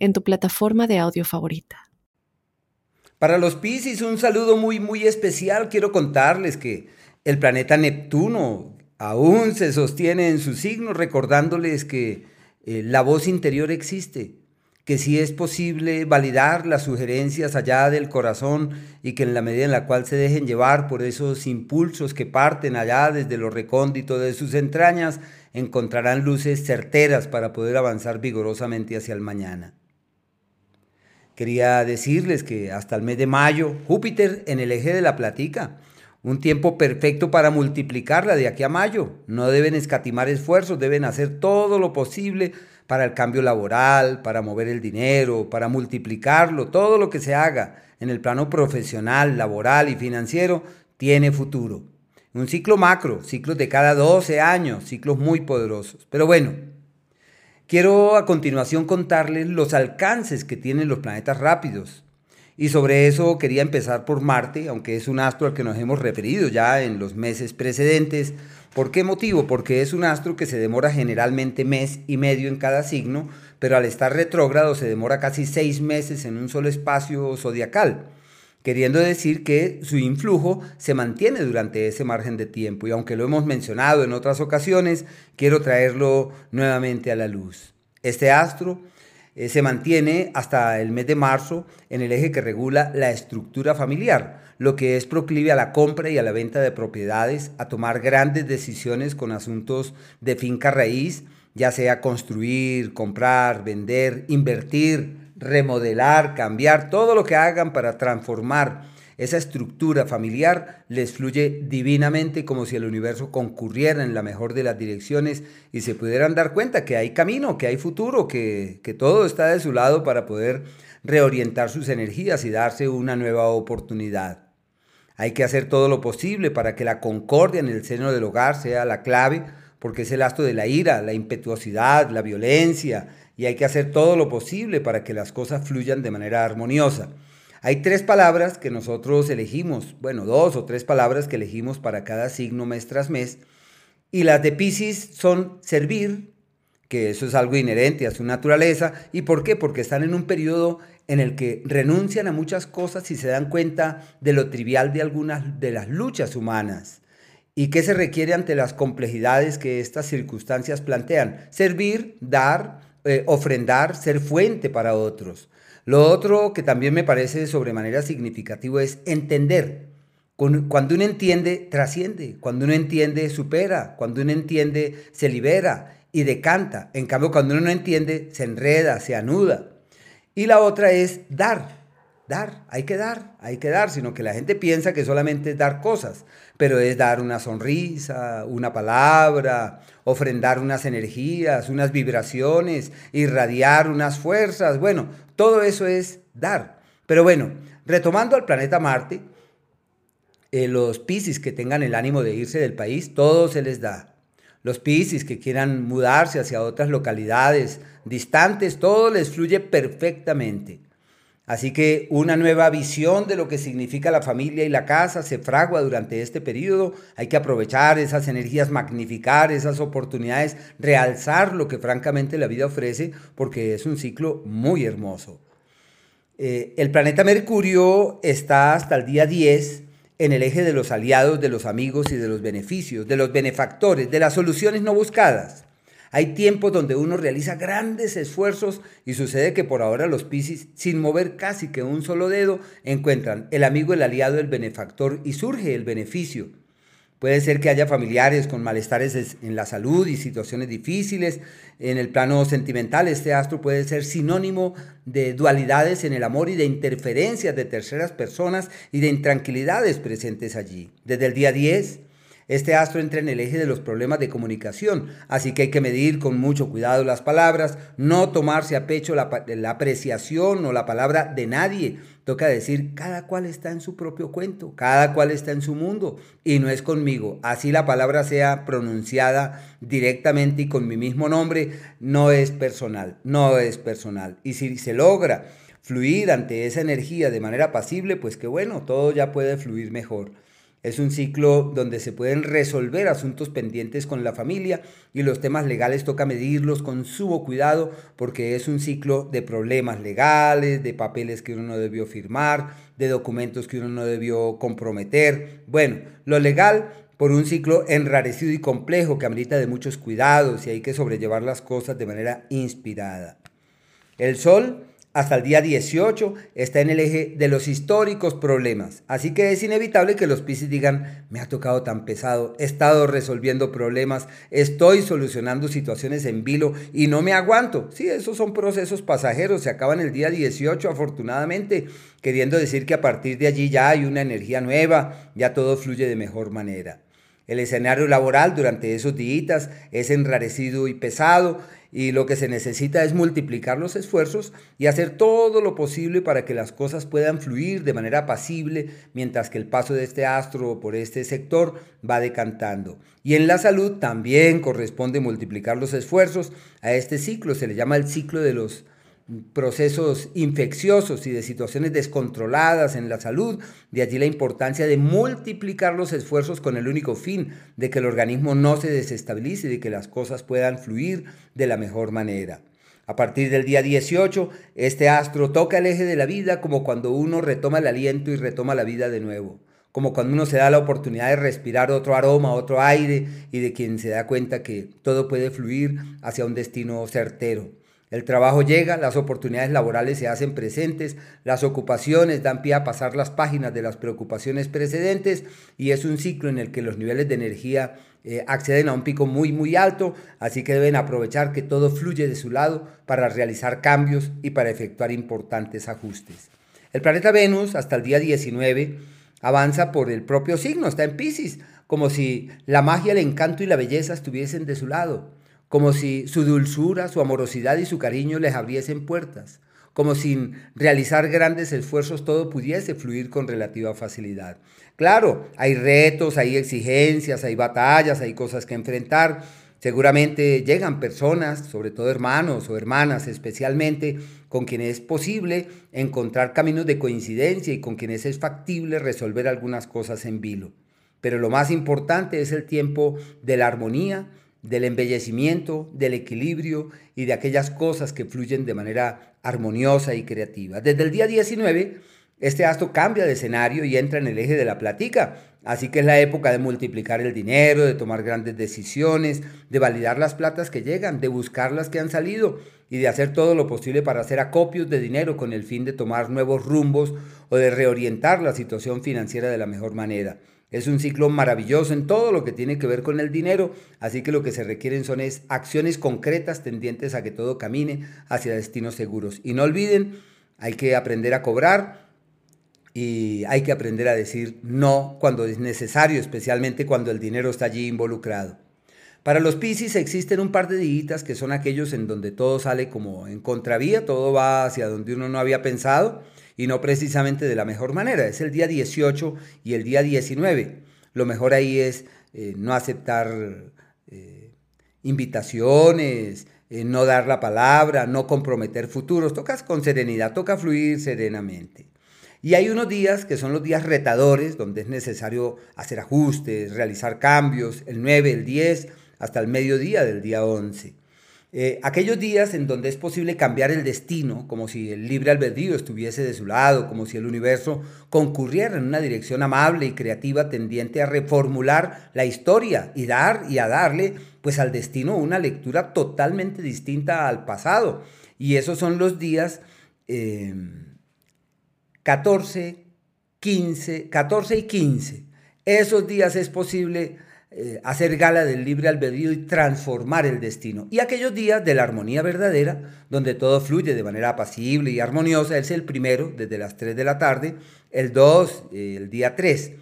en tu plataforma de audio favorita. Para los Piscis, un saludo muy, muy especial. Quiero contarles que el planeta Neptuno aún se sostiene en su signo, recordándoles que eh, la voz interior existe, que sí es posible validar las sugerencias allá del corazón y que en la medida en la cual se dejen llevar por esos impulsos que parten allá desde lo recóndito de sus entrañas, encontrarán luces certeras para poder avanzar vigorosamente hacia el mañana. Quería decirles que hasta el mes de mayo, Júpiter en el eje de la platica, un tiempo perfecto para multiplicarla de aquí a mayo. No deben escatimar esfuerzos, deben hacer todo lo posible para el cambio laboral, para mover el dinero, para multiplicarlo. Todo lo que se haga en el plano profesional, laboral y financiero tiene futuro. Un ciclo macro, ciclos de cada 12 años, ciclos muy poderosos. Pero bueno, Quiero a continuación contarles los alcances que tienen los planetas rápidos. Y sobre eso quería empezar por Marte, aunque es un astro al que nos hemos referido ya en los meses precedentes. ¿Por qué motivo? Porque es un astro que se demora generalmente mes y medio en cada signo, pero al estar retrógrado se demora casi seis meses en un solo espacio zodiacal queriendo decir que su influjo se mantiene durante ese margen de tiempo y aunque lo hemos mencionado en otras ocasiones, quiero traerlo nuevamente a la luz. Este astro eh, se mantiene hasta el mes de marzo en el eje que regula la estructura familiar, lo que es proclive a la compra y a la venta de propiedades, a tomar grandes decisiones con asuntos de finca raíz, ya sea construir, comprar, vender, invertir, remodelar, cambiar, todo lo que hagan para transformar esa estructura familiar les fluye divinamente como si el universo concurriera en la mejor de las direcciones y se pudieran dar cuenta que hay camino, que hay futuro, que, que todo está de su lado para poder reorientar sus energías y darse una nueva oportunidad. Hay que hacer todo lo posible para que la concordia en el seno del hogar sea la clave, porque es el astro de la ira, la impetuosidad, la violencia, y hay que hacer todo lo posible para que las cosas fluyan de manera armoniosa. Hay tres palabras que nosotros elegimos, bueno, dos o tres palabras que elegimos para cada signo mes tras mes, y las de Pisces son servir, que eso es algo inherente a su naturaleza, ¿y por qué? Porque están en un periodo en el que renuncian a muchas cosas y se dan cuenta de lo trivial de algunas de las luchas humanas. ¿Y qué se requiere ante las complejidades que estas circunstancias plantean? Servir, dar, eh, ofrendar, ser fuente para otros. Lo otro que también me parece sobremanera significativo es entender. Cuando uno entiende, trasciende. Cuando uno entiende, supera. Cuando uno entiende, se libera y decanta. En cambio, cuando uno no entiende, se enreda, se anuda. Y la otra es dar dar, hay que dar, hay que dar, sino que la gente piensa que solamente es dar cosas, pero es dar una sonrisa, una palabra, ofrendar unas energías, unas vibraciones, irradiar unas fuerzas, bueno, todo eso es dar. Pero bueno, retomando al planeta Marte, eh, los Piscis que tengan el ánimo de irse del país, todo se les da. Los Piscis que quieran mudarse hacia otras localidades distantes, todo les fluye perfectamente. Así que una nueva visión de lo que significa la familia y la casa se fragua durante este periodo. Hay que aprovechar esas energías, magnificar esas oportunidades, realzar lo que francamente la vida ofrece, porque es un ciclo muy hermoso. Eh, el planeta Mercurio está hasta el día 10 en el eje de los aliados, de los amigos y de los beneficios, de los benefactores, de las soluciones no buscadas. Hay tiempos donde uno realiza grandes esfuerzos y sucede que por ahora los Piscis, sin mover casi que un solo dedo, encuentran el amigo, el aliado, el benefactor y surge el beneficio. Puede ser que haya familiares con malestares en la salud y situaciones difíciles. En el plano sentimental, este astro puede ser sinónimo de dualidades en el amor y de interferencias de terceras personas y de intranquilidades presentes allí. Desde el día 10, Este astro entra en el eje de los problemas de comunicación, así que hay que medir con mucho cuidado las palabras, no tomarse a pecho la, apreciación o la palabra de nadie, Toca decir, cada cual está en su propio cuento, cada cual está en su mundo y no es conmigo. Así la palabra sea pronunciada directamente y con mi mismo nombre, no es personal, no es personal. Y si se logra fluir ante esa energía de manera pasible, pues que bueno, todo ya puede fluir mejor. Es un ciclo donde se pueden resolver asuntos pendientes con la familia y los temas legales toca medirlos con sumo cuidado porque es un ciclo de problemas legales, de papeles que uno no debió firmar, de documentos que uno no debió comprometer. Bueno, lo legal por un ciclo enrarecido y complejo que amerita de muchos cuidados y hay que sobrellevar las cosas de manera inspirada. El sol hasta el día 18 está en el eje de los históricos problemas. Así que es inevitable que los Piscis digan, me ha tocado tan pesado, he estado resolviendo problemas, estoy solucionando situaciones en vilo y no me aguanto. Sí, esos son procesos pasajeros, se acaban el día 18 afortunadamente, queriendo decir que a partir de allí ya hay una energía nueva, ya todo fluye de mejor manera. El escenario laboral durante esos días es enrarecido y pesado y lo que se necesita es multiplicar los esfuerzos y hacer todo lo posible para que las cosas puedan fluir de manera pasible mientras que el paso de este astro por este sector va decantando. Y en la salud también corresponde multiplicar los esfuerzos. A este ciclo se le llama el ciclo de los procesos infecciosos y de situaciones descontroladas en la salud, de allí la importancia de multiplicar los esfuerzos con el único fin de que el organismo no se desestabilice y de que las cosas puedan fluir de la mejor manera. A partir del día 18, este astro toca el eje de la vida como cuando uno retoma el aliento y retoma la vida de nuevo, como cuando uno se da la oportunidad de respirar otro aroma, otro aire y de quien se da cuenta que todo puede fluir hacia un destino certero. El trabajo llega, las oportunidades laborales se hacen presentes, las ocupaciones dan pie a pasar las páginas de las preocupaciones precedentes y es un ciclo en el que los niveles de energía eh, acceden a un pico muy muy alto, así que deben aprovechar que todo fluye de su lado para realizar cambios y para efectuar importantes ajustes. El planeta Venus hasta el día 19 avanza por el propio signo, está en Pisces, como si la magia, el encanto y la belleza estuviesen de su lado como si su dulzura, su amorosidad y su cariño les abriesen puertas, como sin realizar grandes esfuerzos todo pudiese fluir con relativa facilidad. Claro, hay retos, hay exigencias, hay batallas, hay cosas que enfrentar. Seguramente llegan personas, sobre todo hermanos o hermanas especialmente, con quienes es posible encontrar caminos de coincidencia y con quienes es factible resolver algunas cosas en vilo. Pero lo más importante es el tiempo de la armonía, del embellecimiento, del equilibrio y de aquellas cosas que fluyen de manera armoniosa y creativa. Desde el día 19, este astro cambia de escenario y entra en el eje de la platica, así que es la época de multiplicar el dinero, de tomar grandes decisiones, de validar las platas que llegan, de buscar las que han salido y de hacer todo lo posible para hacer acopios de dinero con el fin de tomar nuevos rumbos o de reorientar la situación financiera de la mejor manera. Es un ciclo maravilloso en todo lo que tiene que ver con el dinero, así que lo que se requieren son es acciones concretas tendientes a que todo camine hacia destinos seguros. Y no olviden, hay que aprender a cobrar y hay que aprender a decir no cuando es necesario, especialmente cuando el dinero está allí involucrado. Para los Piscis existen un par de días que son aquellos en donde todo sale como en contravía, todo va hacia donde uno no había pensado y no precisamente de la mejor manera. Es el día 18 y el día 19. Lo mejor ahí es eh, no aceptar eh, invitaciones, eh, no dar la palabra, no comprometer futuros. Tocas con serenidad, toca fluir serenamente. Y hay unos días que son los días retadores, donde es necesario hacer ajustes, realizar cambios, el 9, el 10, hasta el mediodía del día 11. Eh, aquellos días en donde es posible cambiar el destino, como si el libre albedrío estuviese de su lado, como si el universo concurriera en una dirección amable y creativa tendiente a reformular la historia y dar y a darle pues al destino una lectura totalmente distinta al pasado. Y esos son los días 14, 15, 14 y 15. Esos días es posible eh, hacer gala del libre albedrío y transformar el destino. Y aquellos días de la armonía verdadera, donde todo fluye de manera apacible y armoniosa, es el primero, desde las 3 de la tarde, el 2, eh, el día 3.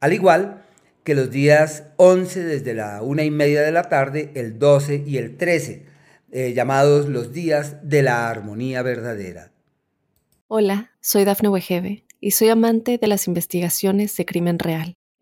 Al igual que los días 11 desde la una y media de la tarde, el 12 y el 13, eh, llamados los días de la armonía verdadera. Hola, soy Dafne Wegebe y soy amante de las investigaciones de crimen real.